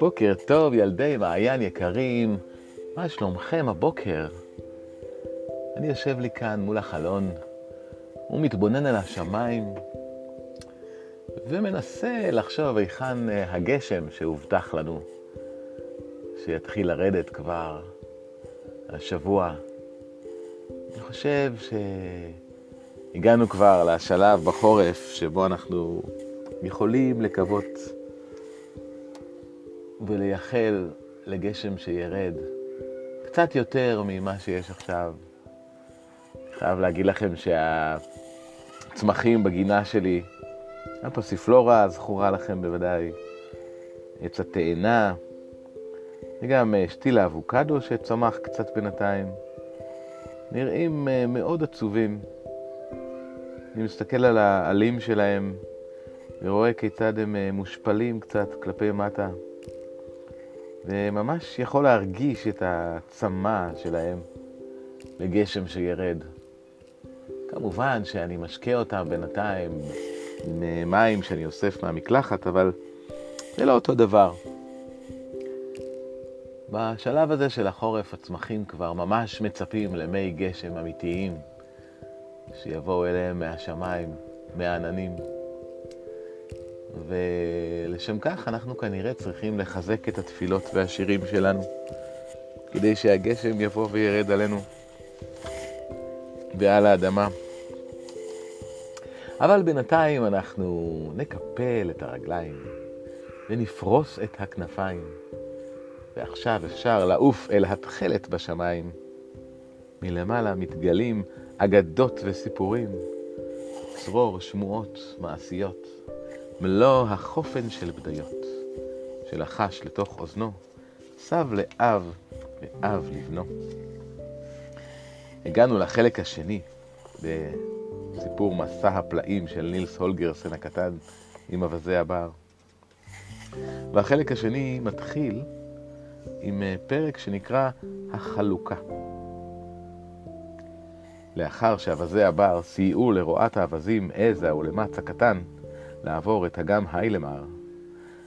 בוקר טוב, ילדי מעיין יקרים, מה שלומכם הבוקר? אני יושב לי כאן מול החלון ומתבונן על השמיים ומנסה לחשוב היכן אה, הגשם שהובטח לנו, שיתחיל לרדת כבר השבוע. אני חושב שהגענו כבר לשלב בחורף שבו אנחנו יכולים לקוות ולייחל לגשם שירד קצת יותר ממה שיש עכשיו. חייב להגיד לכם שהצמחים בגינה שלי, הפסיפלורה זכורה לכם בוודאי, עץ התאנה, וגם אה, שתיל האבוקדו שצמח קצת בינתיים, נראים אה, מאוד עצובים. אני מסתכל על העלים שלהם ורואה כיצד הם אה, מושפלים קצת כלפי מטה. וממש יכול להרגיש את הצמא שלהם לגשם שירד. כמובן שאני משקה אותם בינתיים עם מים שאני אוסף מהמקלחת, אבל זה לא אותו דבר. בשלב הזה של החורף הצמחים כבר ממש מצפים למי גשם אמיתיים שיבואו אליהם מהשמיים, מהעננים. ולשם כך אנחנו כנראה צריכים לחזק את התפילות והשירים שלנו, כדי שהגשם יבוא וירד עלינו ועל האדמה. אבל בינתיים אנחנו נקפל את הרגליים ונפרוס את הכנפיים, ועכשיו אפשר לעוף אל התכלת בשמיים. מלמעלה מתגלים אגדות וסיפורים, צרור שמועות מעשיות. מלוא החופן של בדיות, שלחש לתוך אוזנו, סב לאב ואב לבנו. הגענו לחלק השני בסיפור מסע הפלאים של נילס הולגרסן הקטן עם אווזי הבר. והחלק השני מתחיל עם אה, פרק שנקרא החלוקה. לאחר שאווזי הבר סייעו לרועת האווזים עזה ולמץ הקטן, לעבור את אגם היילמר,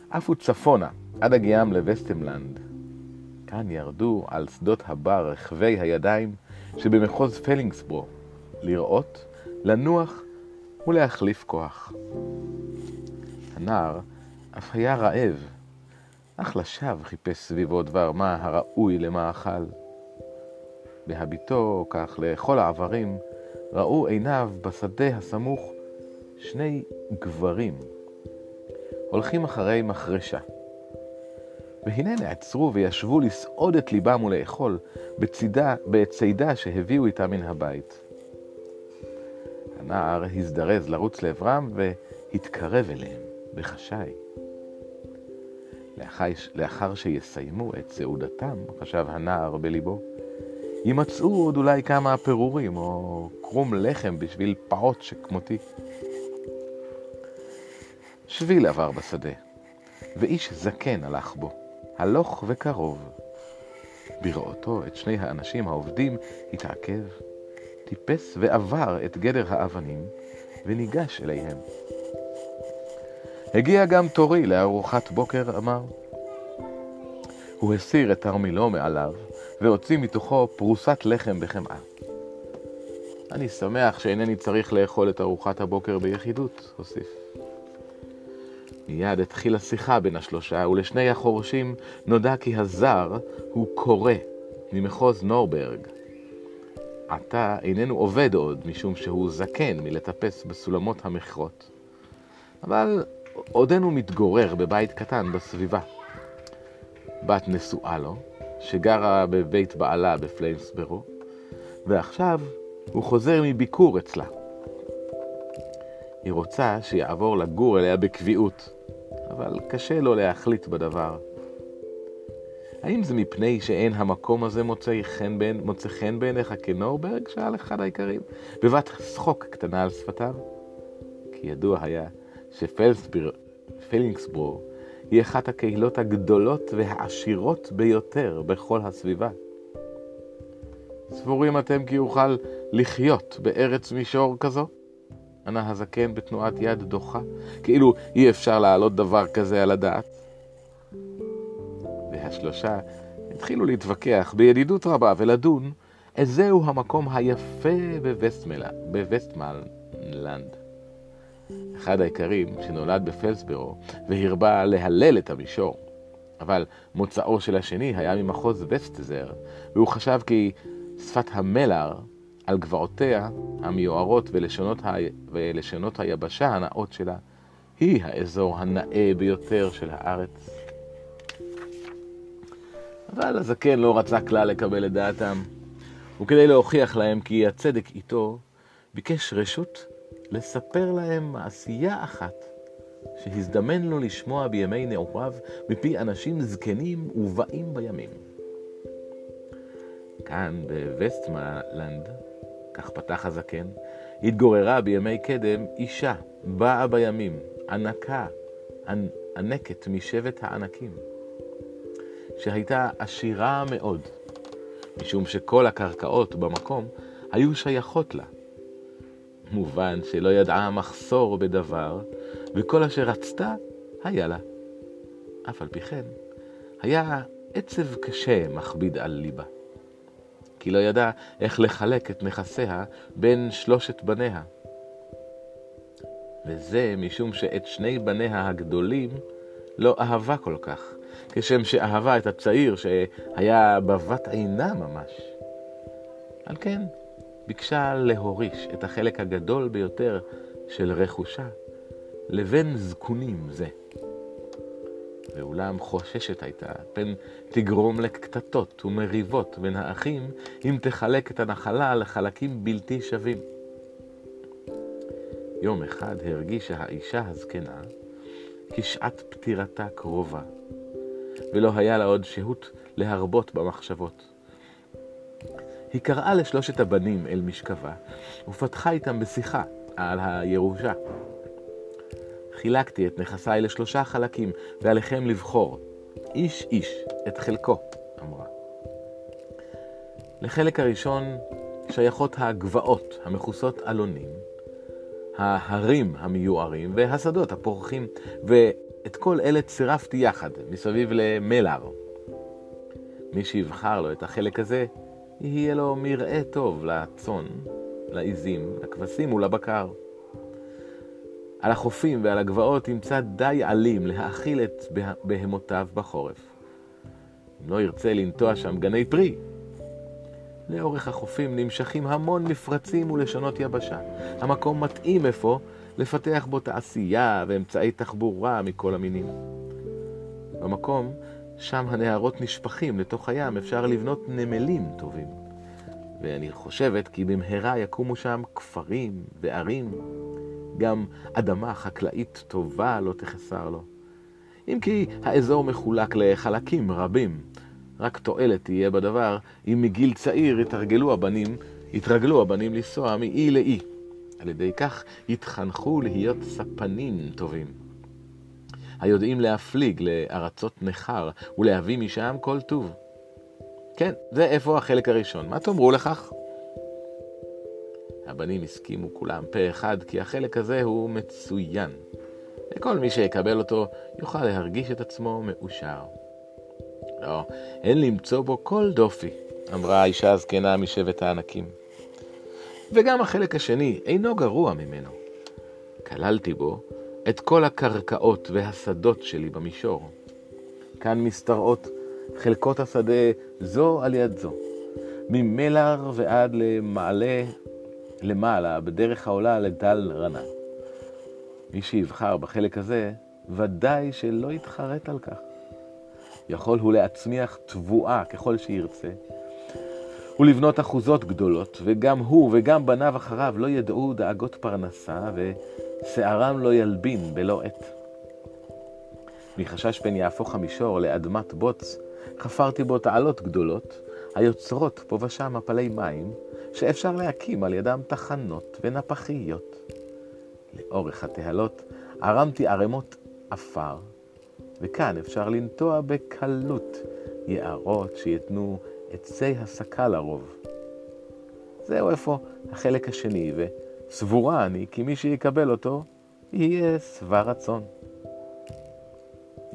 עפו צפונה עד הגיעם לווסטמלנד. כאן ירדו על שדות הבר רכבי הידיים שבמחוז פלינגסברו, לראות, לנוח ולהחליף כוח. הנער אף היה רעב, אך לשווא חיפש סביבו דבר מה הראוי למאכל. בהביטו, כך לכל העברים, ראו עיניו בשדה הסמוך שני גברים הולכים אחרי מחרשה. והנה נעצרו וישבו לסעוד את ליבם ולאכול בצידה, בצידה שהביאו איתם מן הבית. הנער הזדרז לרוץ לעברם והתקרב אליהם בחשאי. לאחר, שיסיימו את סעודתם, חשב הנער בליבו, יימצאו עוד אולי כמה פירורים או קרום לחם בשביל פעוט שכמותי. שביל עבר בשדה, ואיש זקן הלך בו, הלוך וקרוב. בראותו את שני האנשים העובדים התעכב, טיפס ועבר את גדר האבנים, וניגש אליהם. הגיע גם תורי לארוחת בוקר, אמר. הוא הסיר את תרמילו מעליו, והוציא מתוכו פרוסת לחם בחמאה. אני שמח שאינני צריך לאכול את ארוחת הבוקר ביחידות, הוסיף. מיד התחילה שיחה בין השלושה, ולשני החורשים נודע כי הזר הוא קורא ממחוז נורברג. עתה איננו עובד עוד, משום שהוא זקן מלטפס בסולמות המכרות. אבל עודנו מתגורר בבית קטן בסביבה. בת נשואה לו, שגרה בבית בעלה בפליימסברו, ועכשיו הוא חוזר מביקור אצלה. היא רוצה שיעבור לגור אליה בקביעות, אבל קשה לו להחליט בדבר. האם זה מפני שאין המקום הזה מוצא חן, בין, מוצא חן בעיניך כנורברג? שאל אחד העיקרים, בבת צחוק קטנה על שפתיו. כי ידוע היה שפלינגסבורו היא אחת הקהילות הגדולות והעשירות ביותר בכל הסביבה. סבורים אתם כי יוכל לחיות בארץ מישור כזו? ענה הזקן בתנועת יד דוחה, כאילו אי אפשר להעלות דבר כזה על הדעת. והשלושה התחילו להתווכח בידידות רבה ולדון איזהו המקום היפה בווסטמלנד. אחד האיכרים שנולד בפלסברו והרבה להלל את המישור, אבל מוצאו של השני היה ממחוז וסטזר, והוא חשב כי שפת המלר על גבעותיה המיוערות ולשונות, ה... ולשונות היבשה הנאות שלה, היא האזור הנאה ביותר של הארץ. אבל הזקן לא רצה כלל לקבל את דעתם, וכדי להוכיח להם כי הצדק איתו, ביקש רשות לספר להם מעשייה אחת שהזדמן לו לשמוע בימי נעוריו מפי אנשים זקנים ובאים בימים. כאן בווסטמלנד, כך פתח הזקן, התגוררה בימי קדם אישה, באה בימים, ענקה, ענקת משבט הענקים, שהייתה עשירה מאוד, משום שכל הקרקעות במקום היו שייכות לה. מובן שלא ידעה מחסור בדבר, וכל אשר רצתה היה לה. אף על פי כן, היה עצב קשה מכביד על ליבה. כי לא ידעה איך לחלק את נכסיה בין שלושת בניה. וזה משום שאת שני בניה הגדולים לא אהבה כל כך, כשם שאהבה את הצעיר שהיה בבת עינה ממש. על כן, ביקשה להוריש את החלק הגדול ביותר של רכושה לבן זקונים זה. ואולם חוששת הייתה, פן תגרום לקטטות ומריבות בין האחים, אם תחלק את הנחלה לחלקים בלתי שווים. יום אחד הרגישה האישה הזקנה כי שעת פטירתה קרובה, ולא היה לה עוד שהות להרבות במחשבות. היא קראה לשלושת הבנים אל משכבה, ופתחה איתם בשיחה על הירושה. חילקתי את נכסיי לשלושה חלקים, ועליכם לבחור, איש איש, את חלקו, אמרה. לחלק הראשון שייכות הגבעות המכוסות אלונים, ההרים המיוערים והשדות הפורחים, ואת כל אלה צירפתי יחד, מסביב למלר. מי שיבחר לו את החלק הזה, יהיה לו מרעה טוב לצאן, לעיזים, לכבשים ולבקר. על החופים ועל הגבעות ימצא די עלים להאכיל את בהמותיו בחורף. אם לא ירצה לנטוע שם גני פרי. לאורך החופים נמשכים המון מפרצים ולשונות יבשה. המקום מתאים אפוא לפתח בו תעשייה ואמצעי תחבורה מכל המינים. במקום, שם הנהרות נשפכים לתוך הים, אפשר לבנות נמלים טובים. ואני חושבת כי במהרה יקומו שם כפרים וערים גם אדמה חקלאית טובה לא תחסר לו. אם כי האזור מחולק לחלקים רבים, רק תועלת תהיה בדבר אם מגיל צעיר יתרגלו הבנים, יתרגלו הבנים לנסוע מאי לאי. על ידי כך יתחנכו להיות ספנים טובים. היודעים להפליג לארצות נכר ולהביא משם כל טוב. כן, זה איפה החלק הראשון. מה תאמרו לכך? הבנים הסכימו כולם פה אחד כי החלק הזה הוא מצוין, וכל מי שיקבל אותו יוכל להרגיש את עצמו מאושר. לא, אין למצוא בו כל דופי, אמרה האישה הזקנה משבט הענקים. וגם החלק השני אינו גרוע ממנו. כללתי בו את כל הקרקעות והשדות שלי במישור. כאן משתרעות חלקות השדה זו על יד זו, ממלר ועד למעלה למעלה, בדרך העולה לדל רנה. מי שיבחר בחלק הזה, ודאי שלא יתחרט על כך. יכול הוא להצמיח תבואה ככל שירצה, ולבנות אחוזות גדולות, וגם הוא וגם בניו אחריו לא ידעו דאגות פרנסה, ושערם לא ילבין בלא עת. מחשש פן יהפוך המישור לאדמת בוץ, חפרתי בו תעלות גדולות, היוצרות פה ושם מפלי מים, שאפשר להקים על ידם תחנות ונפחיות. לאורך התעלות ערמתי ערימות עפר, וכאן אפשר לנטוע בקלות יערות שיתנו עצי הסקה לרוב. זהו איפה החלק השני, סבורה אני כי מי שיקבל אותו, יהיה שבע רצון.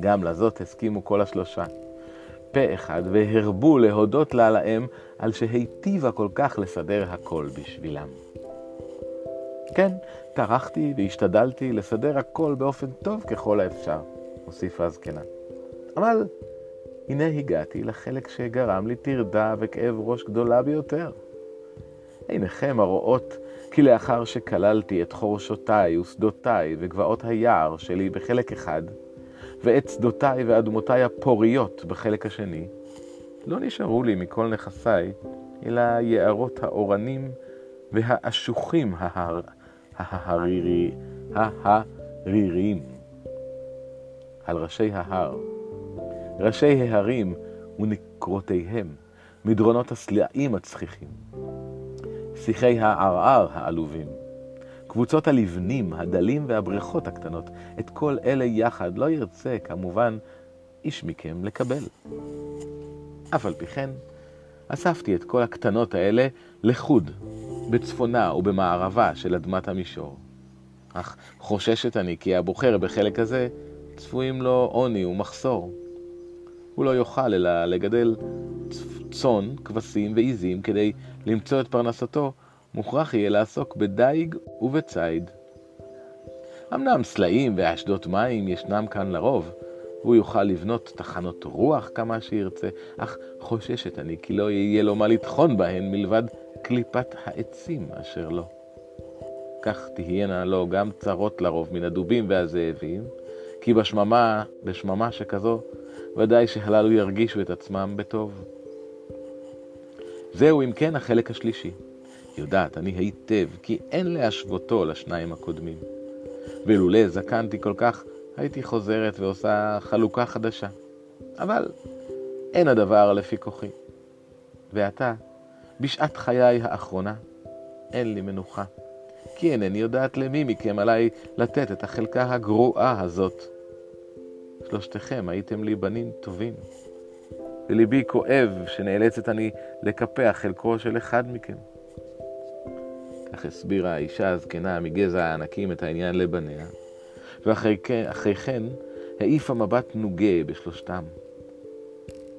גם לזאת הסכימו כל השלושה. פה אחד, והרבו להודות לה לאם על שהיטיבה כל כך לסדר הכל בשבילם. כן, טרחתי והשתדלתי לסדר הכל באופן טוב ככל האפשר, הוסיפה הזקנה. אבל הנה הגעתי לחלק שגרם לי טרדה וכאב ראש גדולה ביותר. עיניכם הרואות כי לאחר שכללתי את חורשותיי ושדותיי וגבעות היער שלי בחלק אחד, ואת שדותיי ואדמותיי הפוריות בחלק השני, לא נשארו לי מכל נכסיי, אלא יערות האורנים והאשוחים ההר... ההרירי... ההריריים על ראשי ההר. ראשי ההרים ונקרותיהם, מדרונות הסלעים הצחיחים, שיחי הערער העלובים, קבוצות הלבנים, הדלים והבריכות הקטנות, את כל אלה יחד לא ירצה, כמובן, איש מכם לקבל. אף על פי כן, אספתי את כל הקטנות האלה לחוד, בצפונה ובמערבה של אדמת המישור. אך חוששת אני כי הבוחר בחלק הזה צפויים לו עוני ומחסור. הוא לא יוכל אלא לגדל צאן, כבשים ועיזים כדי למצוא את פרנסתו, מוכרח יהיה לעסוק בדייג ובציד. אמנם סלעים ואשדות מים ישנם כאן לרוב, והוא יוכל לבנות תחנות רוח כמה שירצה, אך חוששת אני כי לא יהיה לו מה לטחון בהן מלבד קליפת העצים אשר לו. כך תהיינה לו גם צרות לרוב מן הדובים והזאבים, כי בשממה, בשממה שכזו, ודאי שהללו ירגישו את עצמם בטוב. זהו אם כן החלק השלישי. יודעת אני היטב כי אין להשוותו לשניים הקודמים. ולולא זקנתי כל כך, הייתי חוזרת ועושה חלוקה חדשה. אבל אין הדבר לפי כוחי. ועתה, בשעת חיי האחרונה, אין לי מנוחה. כי אינני יודעת למי מכם עליי לתת את החלקה הגרועה הזאת. שלושתכם הייתם לי בנים טובים. וליבי כואב שנאלצת אני לקפח חלקו של אחד מכם. כך הסבירה האישה הזקנה מגזע הענקים את העניין לבניה, ואחרי כן, העיפה מבט נוגה בשלושתם.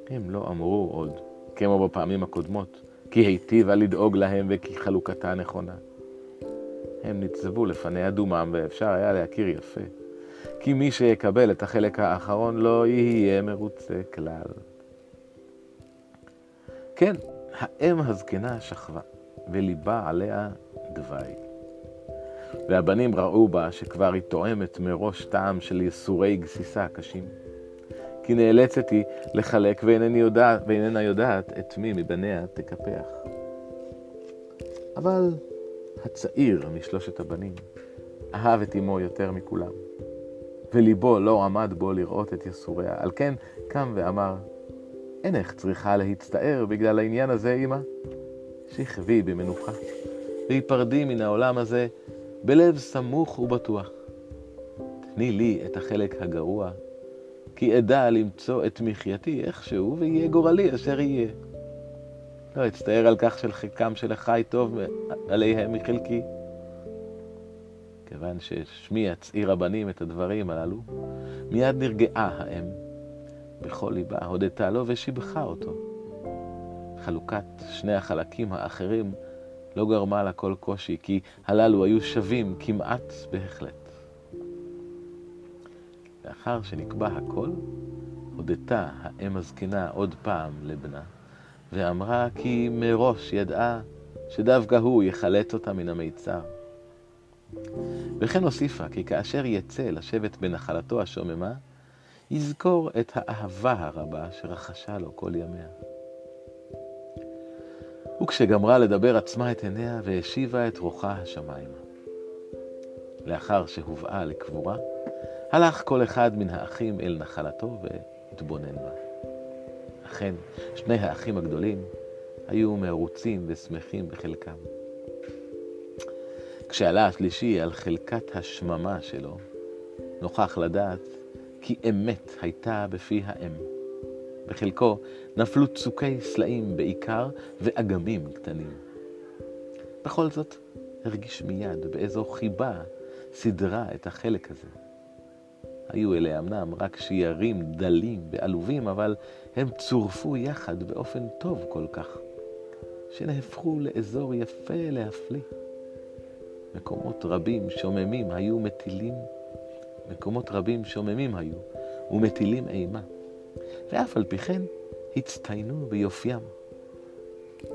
הם לא אמרו עוד, כמו בפעמים הקודמות, כי היטיבה לדאוג להם וכי חלוקתה נכונה. הם ניצבו לפניה דומם, ואפשר היה להכיר יפה. כי מי שיקבל את החלק האחרון לא יהיה מרוצה כלל. כן, האם הזקנה שכבה, וליבה עליה דווי. והבנים ראו בה שכבר היא תואמת מראש טעם של ייסורי גסיסה קשים. כי נאלצת היא לחלק ואיננה יודעת, ואיננה יודעת את מי מבניה תקפח. אבל הצעיר משלושת הבנים אהב את אמו יותר מכולם, וליבו לא עמד בו לראות את יסוריה. על כן קם ואמר, אינך צריכה להצטער בגלל העניין הזה, אמא. שכבי במנוחה, והיפרדי מן העולם הזה בלב סמוך ובטוח. תני לי את החלק הגרוע, כי אדע למצוא את מחייתי איכשהו, ויהיה גורלי אשר יהיה. לא אצטער על כך של חלקם של אחי טוב עליהם מחלקי. כיוון ששמי יצעיר הבנים את הדברים הללו, מיד נרגעה האם. בכל ליבה הודתה לו ושיבחה אותו. חלוקת שני החלקים האחרים לא גרמה לה כל קושי, כי הללו היו שווים כמעט בהחלט. לאחר שנקבע הכל, הודתה האם הזקנה עוד פעם לבנה, ואמרה כי מראש ידעה שדווקא הוא יחלט אותה מן המיצר. וכן הוסיפה כי כאשר יצא לשבת בנחלתו השוממה, יזכור את האהבה הרבה שרחשה לו כל ימיה. וכשגמרה לדבר עצמה את עיניה והשיבה את רוחה השמיימה. לאחר שהובאה לקבורה, הלך כל אחד מן האחים אל נחלתו והתבונן בה. אכן, שני האחים הגדולים היו מרוצים ושמחים בחלקם. כשעלה השלישי על חלקת השממה שלו, נוכח לדעת כי אמת הייתה בפי האם. בחלקו נפלו צוקי סלעים בעיקר ואגמים קטנים. בכל זאת, הרגיש מיד באיזו חיבה סידרה את החלק הזה. היו אלה אמנם רק שיירים דלים ועלובים, אבל הם צורפו יחד באופן טוב כל כך, שנהפכו לאזור יפה להפליא. מקומות רבים שוממים היו מטילים, מקומות רבים שוממים היו ומטילים אימה, ואף על פי כן הצטיינו ביופיים.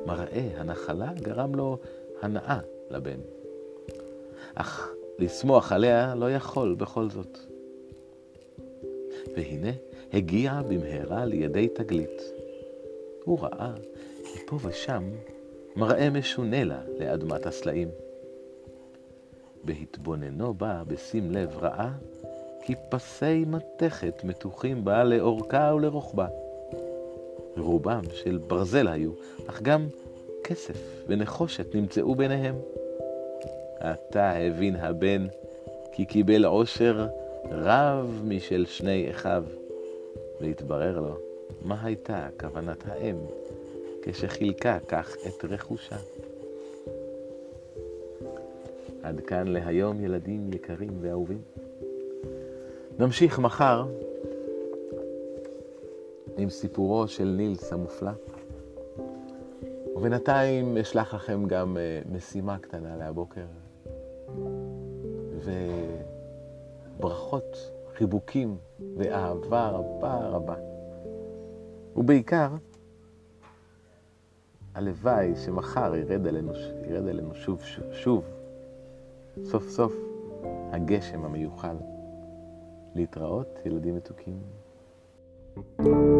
מראה הנחלה גרם לו הנאה לבן. אך לשמוח עליה לא יכול בכל זאת. והנה הגיע במהרה לידי תגלית. הוא ראה פה ושם מראה משונה לה לאדמת הסלעים. בהתבוננו בה בשים לב ראה כי פסי מתכת מתוחים בה לאורכה ולרוחבה. רובם של ברזל היו, אך גם כסף ונחושת נמצאו ביניהם. עתה הבין הבן כי קיבל עושר רב משל שני אחיו, והתברר לו מה הייתה כוונת האם כשחילקה כך את רכושה. עד כאן להיום ילדים יקרים ואהובים. נמשיך מחר עם סיפורו של נילס המופלא. ובינתיים אשלח לכם גם uh, משימה קטנה להבוקר. וברכות, חיבוקים ואהבה רבה רבה. ובעיקר, הלוואי שמחר ירד עלינו, ירד עלינו שוב, שוב, שוב, סוף סוף, הגשם המיוחל. להתראות, ילדים מתוקים. thank you